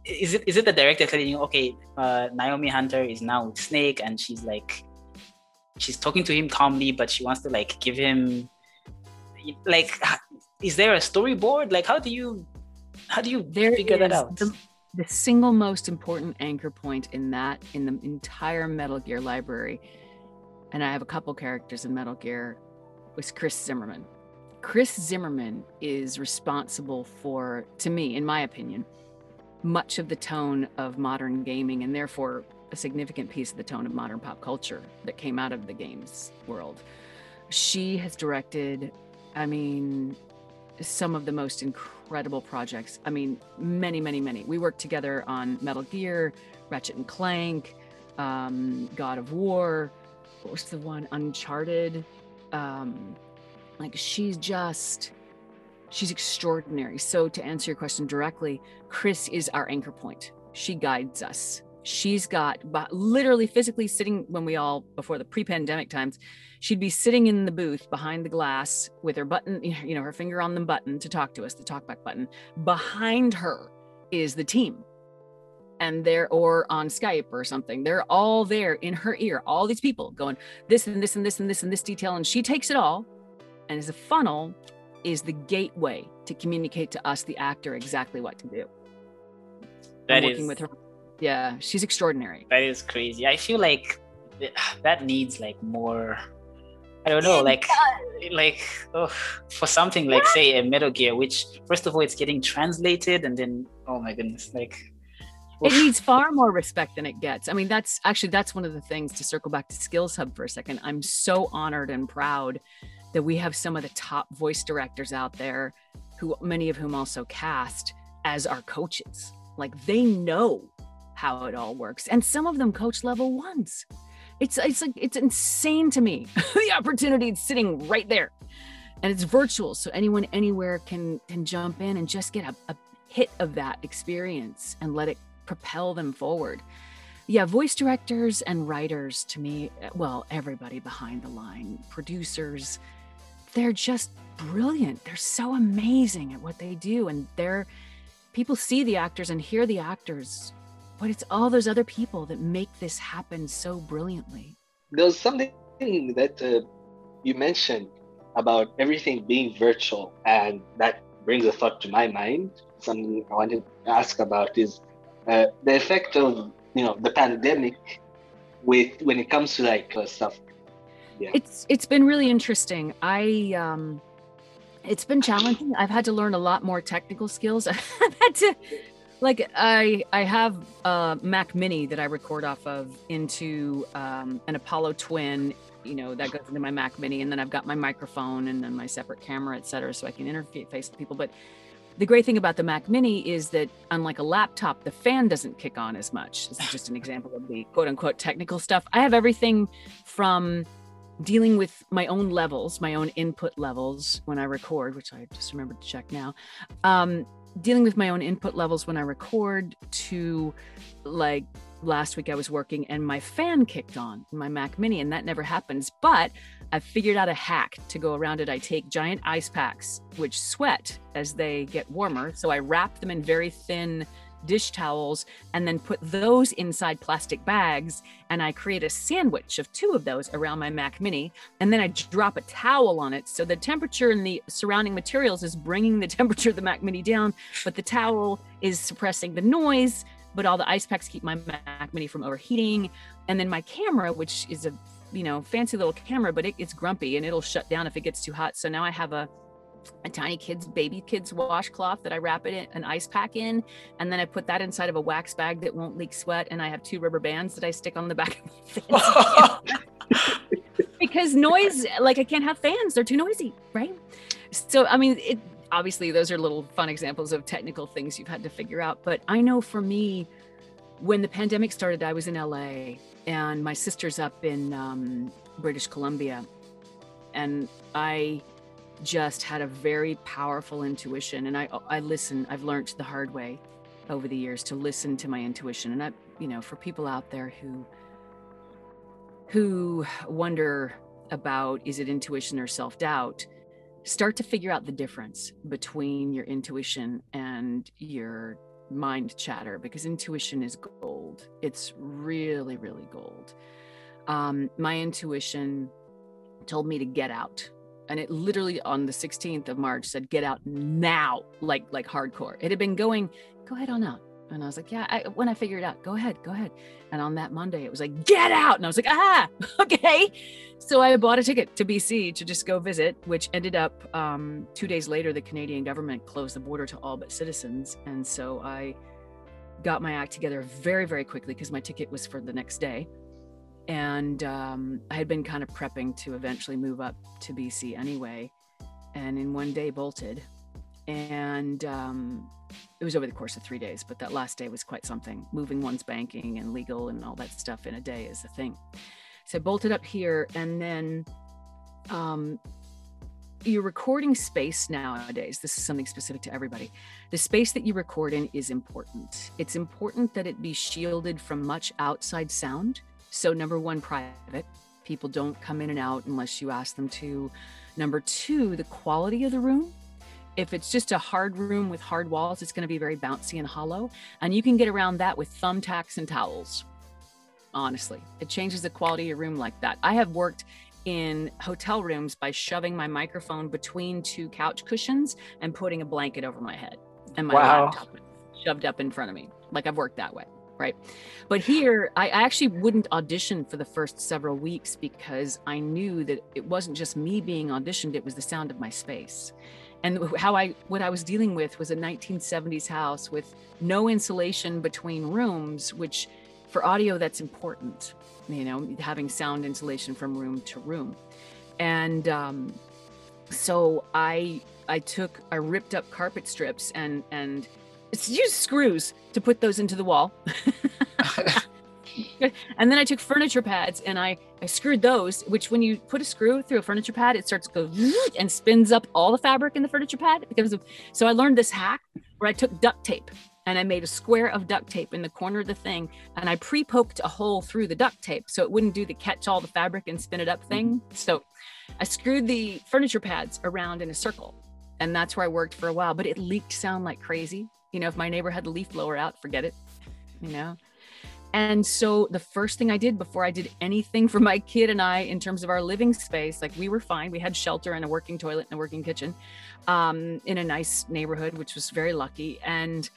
Is it is it the director telling you, okay, uh, Naomi Hunter is now with Snake, and she's like, she's talking to him calmly, but she wants to like give him, like, is there a storyboard? Like, how do you, how do you there figure that out? The, the single most important anchor point in that in the entire Metal Gear library and I have a couple characters in Metal Gear, was Kris Zimmerman. Kris Zimmerman is responsible for, to me, in my opinion, much of the tone of modern gaming and therefore a significant piece of the tone of modern pop culture that came out of the games world. She has directed, I mean, some of the most incredible projects. I mean, many, many, many. We worked together on Metal Gear, Ratchet and Clank, um, God of War, was the one uncharted um like she's just she's extraordinary. So to answer your question directly Kris is our anchor point. She guides us. She's got literally physically sitting when we all before the pre-pandemic times she'd be sitting in the booth behind the glass with her button you know her finger on the button to talk to us the talkback button. Behind her is the team and they're or on Skype or something. They're all there in her ear, all these people going this and this and this and this and this detail. And she takes it all. And as a funnel is the gateway to communicate to us, the actor, exactly what to do. That working is, with her. Yeah, she's extraordinary. That is crazy. I feel like that needs like more I don't know, like, like oh, for something like say a Metal Gear, which first of all it's getting translated, and then oh my goodness, like it needs far more respect than it gets. I mean, that's actually that's one of the things to circle back to Skills Hub for a second. I'm so honored and proud that we have some of the top voice directors out there who many of whom also cast as our coaches. Like they know how it all works. And some of them coach level ones. It's it's like it's insane to me. the opportunity is sitting right there. And it's virtual. So anyone anywhere can can jump in and just get a, a hit of that experience and let it propel them forward. Yeah, voice directors and writers to me, well, everybody behind the line, producers, they're just brilliant. They're so amazing at what they do. And they're people see the actors and hear the actors, but it's all those other people that make this happen so brilliantly. There's something that uh, you mentioned about everything being virtual, and that brings a thought to my mind. Something I wanted to ask about is uh, the effect of you know the pandemic with when it comes to like uh, stuff. Yeah. It's it's been really interesting. I um, it's been challenging. I've had to learn a lot more technical skills. I've had to like I I have a Mac Mini that I record off of into um, an Apollo Twin. You know that goes into my Mac Mini, and then I've got my microphone and then my separate camera, et cetera, so I can interface with people. But the great thing about the Mac Mini is that unlike a laptop, the fan doesn't kick on as much. This is just an example of the quote unquote technical stuff. I have everything from dealing with my own levels, my own input levels when I record, which I just remembered to check now. Um, dealing with my own input levels when I record to like last week I was working and my fan kicked on my Mac Mini and that never happens. But I've figured out a hack to go around it. I take giant ice packs which sweat as they get warmer. So I wrap them in very thin dish towels and then put those inside plastic bags. And I create a sandwich of two of those around my Mac Mini. And then I drop a towel on it. So the temperature in the surrounding materials is bringing the temperature of the Mac Mini down, but the towel is suppressing the noise. But all the ice packs keep my Mac Mini from overheating. And then my camera, which is a you know fancy little camera, but it, it's grumpy and it'll shut down if it gets too hot. So now I have a a tiny kid's baby kid's washcloth that I wrap it in an ice pack in, and then I put that inside of a wax bag that won't leak sweat, and I have two rubber bands that I stick on the back of my because noise, like I can't have fans; they're too noisy, right? So I mean, it obviously those are little fun examples of technical things you've had to figure out. But I know for me, when the pandemic started, I was in LA, and my sister's up in um, British Columbia, and I just had a very powerful intuition and i i listen i've learned the hard way over the years to listen to my intuition and i you know for people out there who who wonder about is it intuition or self-doubt start to figure out the difference between your intuition and your mind chatter because intuition is gold it's really really gold um, my intuition told me to get out and it literally on the 16th of March said, "Get out now!" Like like hardcore. It had been going, "Go ahead on out," and I was like, "Yeah." I, when I figured it out, go ahead, go ahead. And on that Monday, it was like, "Get out!" And I was like, "Ah, okay." So I bought a ticket to BC to just go visit, which ended up um, two days later, the Canadian government closed the border to all but citizens, and so I got my act together very very quickly because my ticket was for the next day and um, I had been kind of prepping to eventually move up to BC anyway, and in one day bolted, and um, it was over the course of three days. But that last day was quite something. Moving one's banking and legal and all that stuff in a day is a thing. So I bolted up here, and then um, your recording space nowadays this is something specific to everybody the space that you record in is important it's important that it be shielded from much outside sound so, number one, private. People don't come in and out unless you ask them to. Number two, the quality of the room. If it's just a hard room with hard walls, it's going to be very bouncy and hollow. And you can get around that with thumbtacks and towels. Honestly, it changes the quality of your room like that. I have worked in hotel rooms by shoving my microphone between two couch cushions and putting a blanket over my head and my wow. laptop shoved up in front of me. Like I've worked that way right? But here, I actually wouldn't audition for the first several weeks because I knew that it wasn't just me being auditioned, it was the sound of my space. And how I, what I was dealing with was a 1970s house with no insulation between rooms, which for audio, that's important, you know, having sound insulation from room to room. And um, so I, I took, I ripped up carpet strips and, and use screws to put those into the wall. and then I took furniture pads and I, I screwed those, which when you put a screw through a furniture pad, it starts to go and spins up all the fabric in the furniture pad. Because of, so I learned this hack where I took duct tape and I made a square of duct tape in the corner of the thing and I pre-poked a hole through the duct tape so it wouldn't do the catch all the fabric and spin it up thing. Mm-hmm. So I screwed the furniture pads around in a circle and that's where I worked for a while, but it leaked sound like crazy. You know, if my neighbor had the leaf blower out, forget it, you know. And so the first thing I did before I did anything for my kid and I in terms of our living space, like we were fine. We had shelter and a working toilet and a working kitchen um, in a nice neighborhood, which was very lucky. And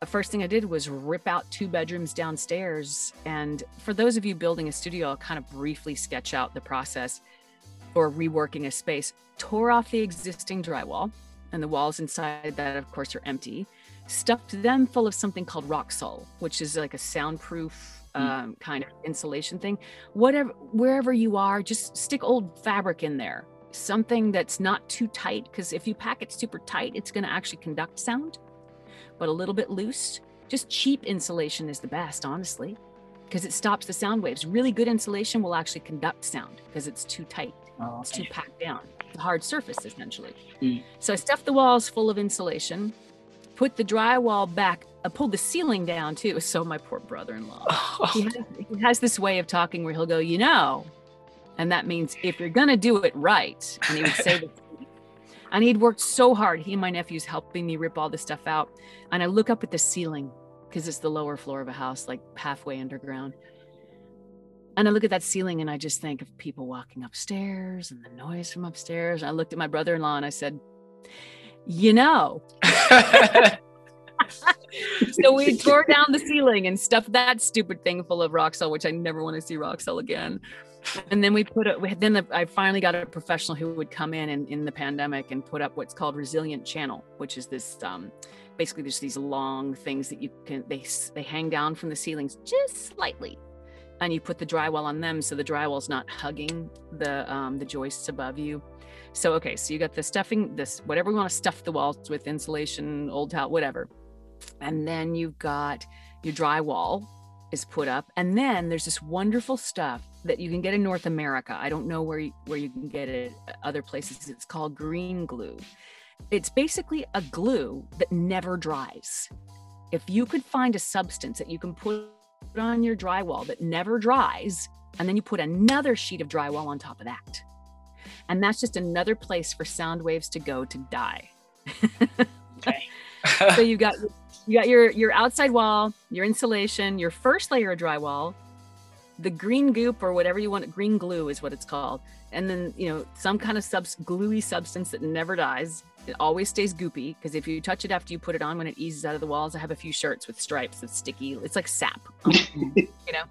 the first thing I did was rip out two bedrooms downstairs. And for those of you building a studio, I'll kind of briefly sketch out the process or reworking a space. Tore off the existing drywall, and the walls inside that, of course, are empty stuffed them full of something called Roxul, which is like a soundproof hmm. um, kind of insulation thing. Whatever, wherever you are, just stick old fabric in there. Something that's not too tight, because if you pack it super tight, it's going to actually conduct sound, but a little bit loose. Just cheap insulation is the best, honestly, because it stops the sound waves. Really good insulation will actually conduct sound because it's too tight, oh, it's too packed down. It's a hard surface, essentially. Mm. So I stuffed the walls full of insulation put the drywall back, I uh, pulled the ceiling down too. So my poor brother-in-law, he, has, he has this way of talking where he'll go, you know, and that means if you're gonna do it right, and he would say this. And he'd worked so hard. He and my nephew's helping me rip all this stuff out. And I look up at the ceiling because it's the lower floor of a house, like halfway underground. And I look at that ceiling and I just think of people walking upstairs and the noise from upstairs. And I looked at my brother in law and I said, you know. so we tore down the ceiling and stuffed that stupid thing full of Roxul, which I never want to see Roxul again. And then we put it. Then the, I finally got a professional who would come in and in the pandemic and put up what's called resilient channel, which is this um, basically there's these long things that you can they they hang down from the ceilings just slightly, and you put the drywall on them so the drywall's not hugging the um, the joists above you. So, okay, so you got the stuffing, this, whatever we want to stuff the walls with insulation, old towel, whatever. And then you've got your drywall is put up. And then there's this wonderful stuff that you can get in North America. I don't know where you, where you can get it uh, other places. It's called green glue. It's basically a glue that never dries. If you could find a substance that you can put on your drywall that never dries, and then you put another sheet of drywall on top of that, and that's just another place for sound waves to go to die. okay. so you got you got your your outside wall, your insulation, your first layer of drywall, the green goop or whatever you want, green glue is what it's called. And then, you know, some kind of subs gluey substance that never dies. It always stays goopy because if you touch it after you put it on when it eases out of the walls, I have a few shirts with stripes of sticky. It's like sap, um, you know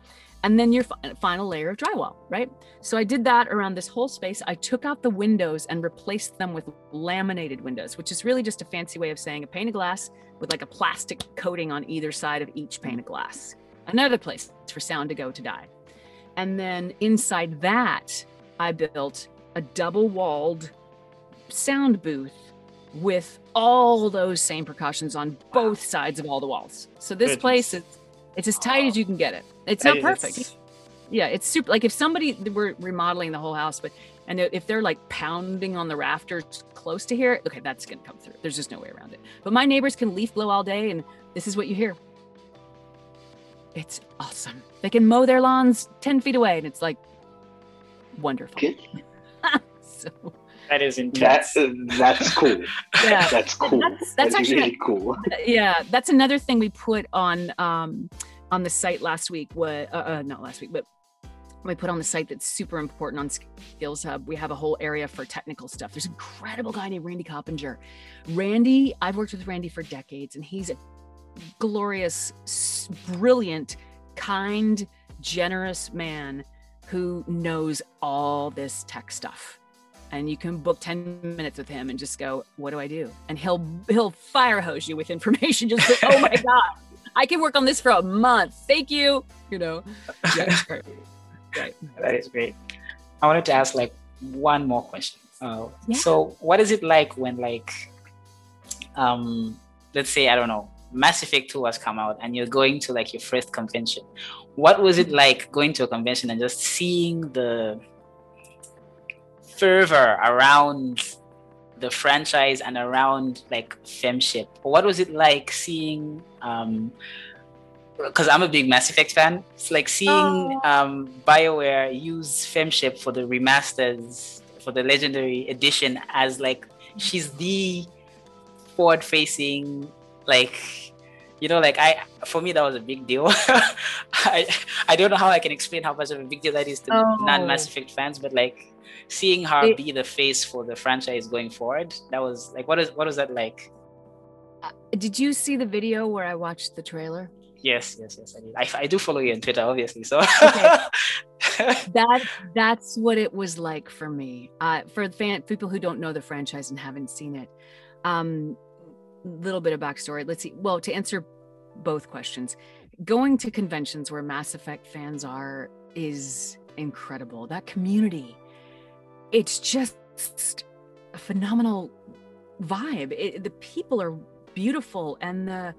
and then your final layer of drywall, right? So I did that around this whole space. I took out the windows and replaced them with laminated windows, which is really just a fancy way of saying a pane of glass with like a plastic coating on either side of each pane of glass. Another place for sound to go to die. And then inside that, I built a double walled sound booth with all those same precautions on both sides of all the walls. So this Goodness. place is it's as tight as you can get it. It's not perfect. Yeah, it's super. Like if somebody were remodeling the whole house, but and if they're like pounding on the rafters close to here, okay, that's gonna come through. There's just no way around it. But my neighbors can leaf blow all day, and this is what you hear. It's awesome. They can mow their lawns ten feet away, and it's like wonderful. so that is intense. That's that's cool. Yeah, that's cool. That's, that's, that's actually really cool. Yeah, that's another thing we put on um, on the site last week. What uh, uh, not last week, but we put on the site that's super important on Skills Hub. We have a whole area for technical stuff. There's an incredible guy named Randy Coppinger. Randy, I've worked with Randy for decades, and he's a glorious, brilliant, kind, generous man who knows all this tech stuff and you can book 10 minutes with him and just go what do i do and he'll he'll fire hose you with information just like oh my god i can work on this for a month. Thank you. You know? Yeah, that is great. I wanted to ask like one more question. Uh, yeah. so what is it like when like um let's say i don't know mass effect 2 has come out and you're going to like your first convention? What was it like going to a convention and just seeing the fervor around the franchise and around like FemShep what was it like seeing um because i'm a big mass effect fan it's like seeing oh. um bioware use FemShep for the remasters for the legendary edition as like she's the forward facing like you know, like I for me that was a big deal. I I don't know how I can explain how much of a big deal that is to Oh. non Mass Effect fans, but like seeing her It- be the face for the franchise going forward, that was like what is what was that like? Uh, Did you see the video where I watched the trailer? Yes, yes, yes, I did. I, I do follow you on Twitter, obviously. So that that's what it was like for me. Uh, for fan people who don't know the franchise and haven't seen it, um, little bit of backstory. Let's see. Well, to answer both questions, going to conventions where Mass Effect fans are is incredible. That community, it's just a phenomenal vibe. It, the people are beautiful, and the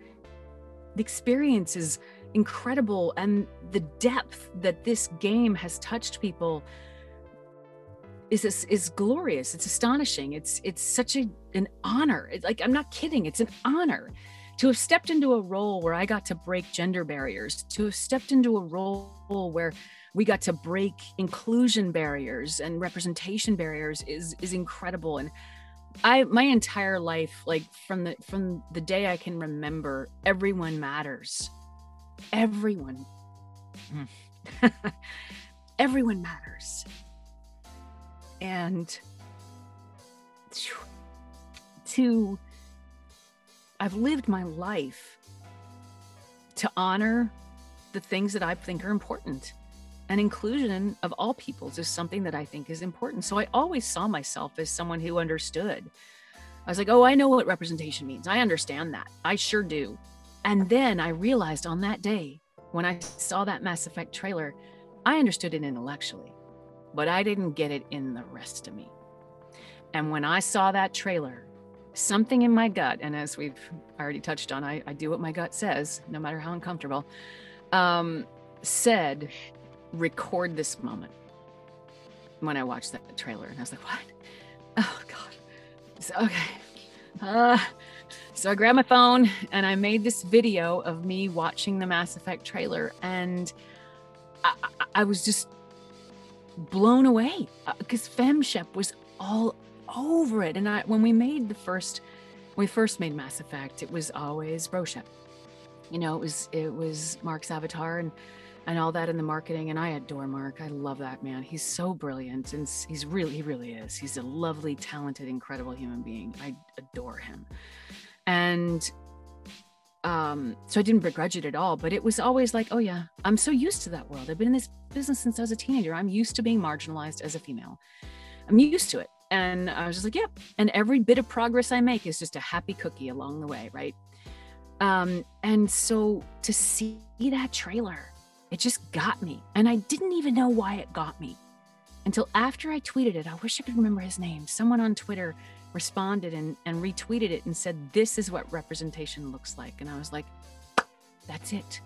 the experience is incredible and the depth that this game has touched people is is, is glorious. It's astonishing. It's it's such a an honor. It's like i'm not kidding. It's an honor to have stepped into a role where i got to break gender barriers to have stepped into a role where we got to break inclusion barriers and representation barriers is is incredible and I my entire life, like from the from the day I can remember, everyone matters. Everyone. Mm. everyone matters. And to I've lived my life to honor the things that I think are important. And inclusion of all peoples is something that I think is important. So I always saw myself as someone who understood. I was like, oh, I know what representation means. I understand that. I sure do. And then I realized on that day when I saw that Mass Effect trailer, I understood it intellectually, but I didn't get it in the rest of me. And when I saw that trailer, something in my gut, and as we've already touched on, I, I do what my gut says, no matter how uncomfortable, um, said, record this moment when I watched that trailer. And I was like, what? Oh, God. So, okay. Uh, so I grabbed my phone and I made this video of me watching the Mass Effect trailer. And I, I, I was just blown away because FemShep was all over it. And I, when we made the first, when we first made Mass Effect, it was always BroShep. You know, it was it was Mark's avatar and and all that in the marketing. And I adore Mark. I love that man. He's so brilliant, and he's really he really is. He's a lovely, talented, incredible human being. I adore him, and um so i didn't begrudge it at all but it was always like oh yeah i'm so used to that world i've been in this business since i was a teenager i'm used to being marginalized as a female i'm used to it and i was just like yep and every bit of progress i make is just a happy cookie along the way right um and so to see that trailer it just got me and i didn't even know why it got me. Until after i tweeted it i wish i could remember his name. Someone on twitter responded and, and retweeted it and said this is what representation looks like. And i was like that's it.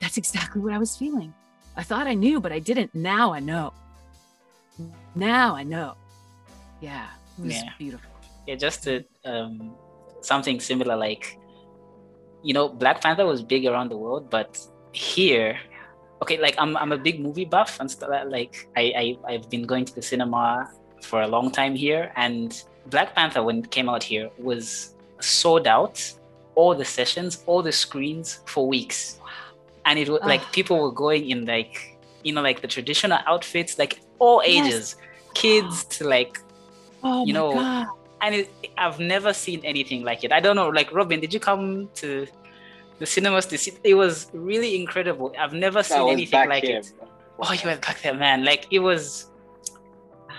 That's exactly what i was feeling. I thought i knew but i didn't. Now i know. Now i know. Yeah it was Yeah. beautiful. Yeah, just to, um, something similar like, you know, Black Panther was big around the world, but here, okay, like I'm I'm a big movie buff and stuff. Like I, I I've been going to the cinema for a long time here, and Black Panther when it came out here was sold out, all the sessions, all the screens for weeks, and it was like people were going in like you know like the traditional outfits, like all Yes. ages, kids to like oh You know, god. and it, I've never seen anything like it. I don't know, like Robin, did you come to the cinemas to see? It was really incredible. I've never seen anything like it. Oh, you were back there, man! Like it was,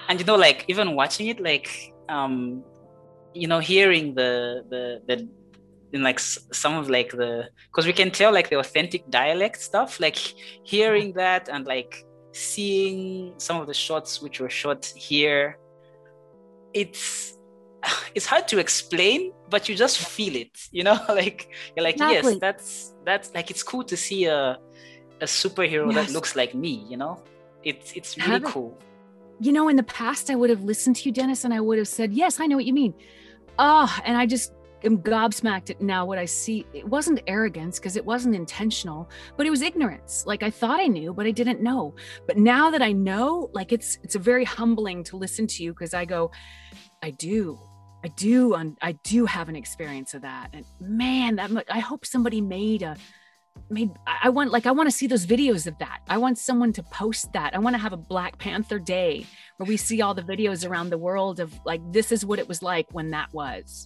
and you know, like even watching it, like um, you know, hearing the the the in like some of like the because we can tell like the authentic dialect stuff, like hearing that and like seeing some of the shots which were shot here. It's it's hard to explain, but you just feel it, you know, like you're like, Exactly. yes, that's that's like it's cool to see a a superhero that looks like me, you know? It's it's really cool. you know, in the past, I would have listened to you, Dennis, and I would have said, Yes, I know what you mean. Ah, and I just am gobsmacked at now what I see. It wasn't arrogance because it wasn't intentional, but it was ignorance. Like I thought I knew, but I didn't know. But now that I know, like it's it's a very humbling to listen to you because I go, I do. I do, I do have an experience of that, and man, that I hope somebody made a made I want like I want to see those videos of that. I want someone to post that. I want to have a Black Panther day where we see all the videos around the world of like this is what it was like when that was.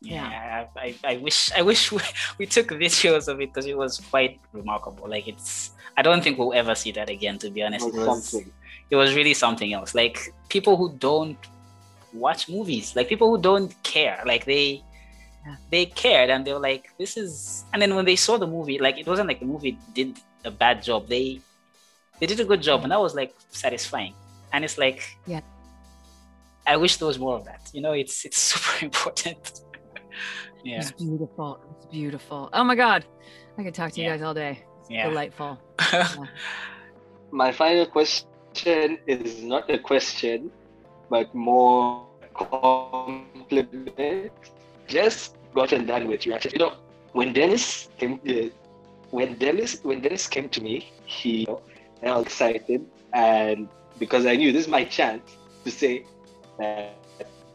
Yeah, yeah I, I, wish I wish we, we took videos of it because it was quite remarkable. Like it's I don't think we'll ever see that again. To be honest, it was, it was really something else. Like people who don't watch movies, like people who don't care, like they they cared and they were like, this is. And then when they saw the movie, like it wasn't like the movie did a bad job. They they did a good job, and that was like satisfying. And it's like, yeah, I wish there was more of that. You know, it's it's super important. yeah, it's beautiful. It's beautiful. Oh my god, I could talk to you yeah. guys all day. It's yeah, delightful. yeah. My final question is not a question, but more compliment just gotten done with reaction. You know, when Dennis came, uh, when Dennis when Dennis came to me, he you know, I was excited, and because I knew this is my chance to say that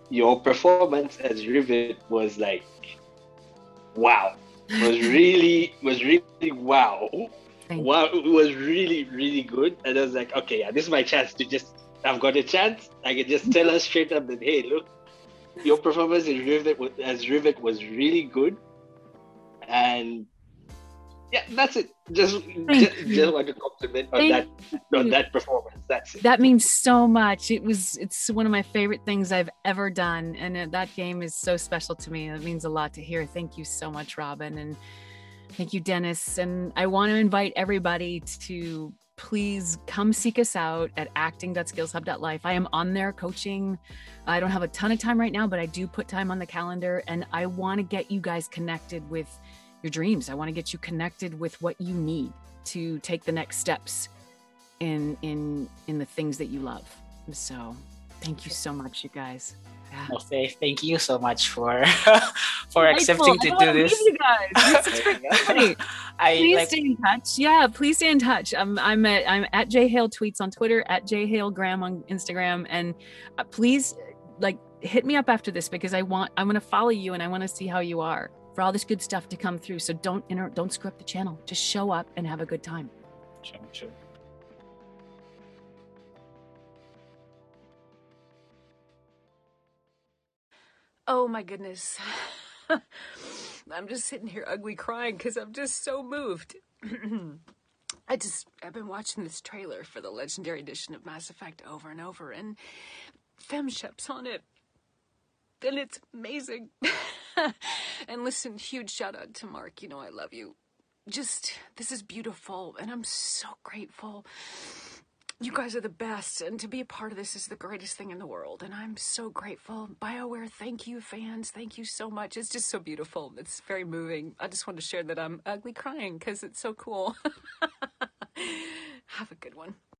your performance as Rivet was like, wow, was really was really wow. Thank wow, it was really really good, and I was like, okay, yeah, this is my chance to just. I've got a chance. I can just tell her straight up that, hey, look, your performance as Rivet, as Rivet was really good, and yeah, that's it. Just just, just, want to compliment on Thank that on that performance. That's it. That means so much. It was it's one of my favorite things I've ever done, and uh, that game is so special to me. It means a lot to hear. Thank you so much, Robin, and thank you, Dennis. And I want to invite everybody to please come seek us out at acting.skillshub.life. I am on there coaching. I don't have a ton of time right now, but I do put time on the calendar and I want to get you guys connected with your dreams. I want to get you connected with what you need to take the next steps in in in the things that you love. So, thank you so much you guys. Well, thank you so much for for accepting to do this. You guys. This is I, please like, stay in touch. Yeah, please stay in touch. I'm I'm at I'm at J Hale tweets on Twitter, at J Hale Graham on Instagram, and uh, please like hit me up after this because I want I'm gonna follow you and I want to see how you are for all this good stuff to come through. So don't inter- don't screw up the channel. Just show up and have a good time. Sure, sure. Oh my goodness. I'm just sitting here ugly crying because I'm just so moved. I just, I've been watching this trailer for the Legendary Edition of Mass Effect over and over, and FemShep's on it. And it's amazing. and listen, huge shout out to Mark. You know, I love you. Just, this is beautiful, and I'm so grateful you guys are the best, and to be a part of this is the greatest thing in the world. And I'm so grateful. BioWare, thank you, fans. Thank you so much. It's just so beautiful. It's very moving. I just want to share that I'm ugly crying because it's so cool. Have a good one.